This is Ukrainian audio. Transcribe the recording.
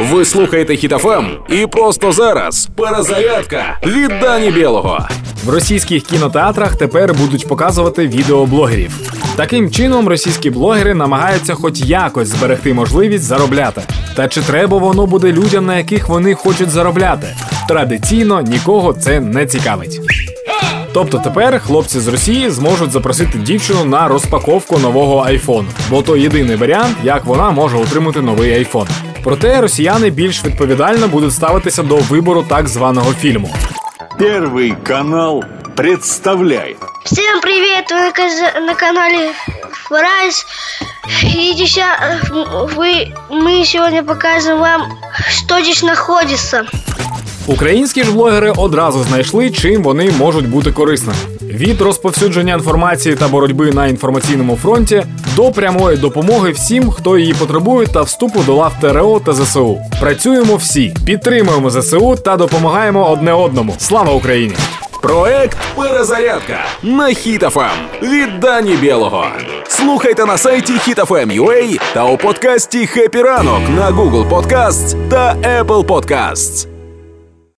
Ви слухаєте Хітофем і просто зараз перезарядка від Дані Білого. В російських кінотеатрах тепер будуть показувати відеоблогерів. Таким чином, російські блогери намагаються хоч якось зберегти можливість заробляти. Та чи треба воно буде людям, на яких вони хочуть заробляти? Традиційно нікого це не цікавить. Тобто тепер хлопці з Росії зможуть запросити дівчину на розпаковку нового айфону, бо то єдиний варіант, як вона може отримати новий айфон. Проте росіяни більш відповідально будуть ставитися до вибору так званого фільму. Первый канал представляет Всем привет! Вы на, каз- на канале Фрайс. И деся- вы, мы сегодня покажем вам, что здесь находится. Українські ж блогери одразу знайшли, чим вони можуть бути корисними. Від розповсюдження інформації та боротьби на інформаційному фронті до прямої допомоги всім, хто її потребує, та вступу до лав ТРО та ЗСУ. Працюємо всі, підтримуємо ЗСУ та допомагаємо одне одному. Слава Україні! Проект Перезарядка на Хітофем від Дані Білого. Слухайте на сайті HitFM.ua та у подкасті «Хеппі ранок» на Google Podcasts та Apple Podcasts.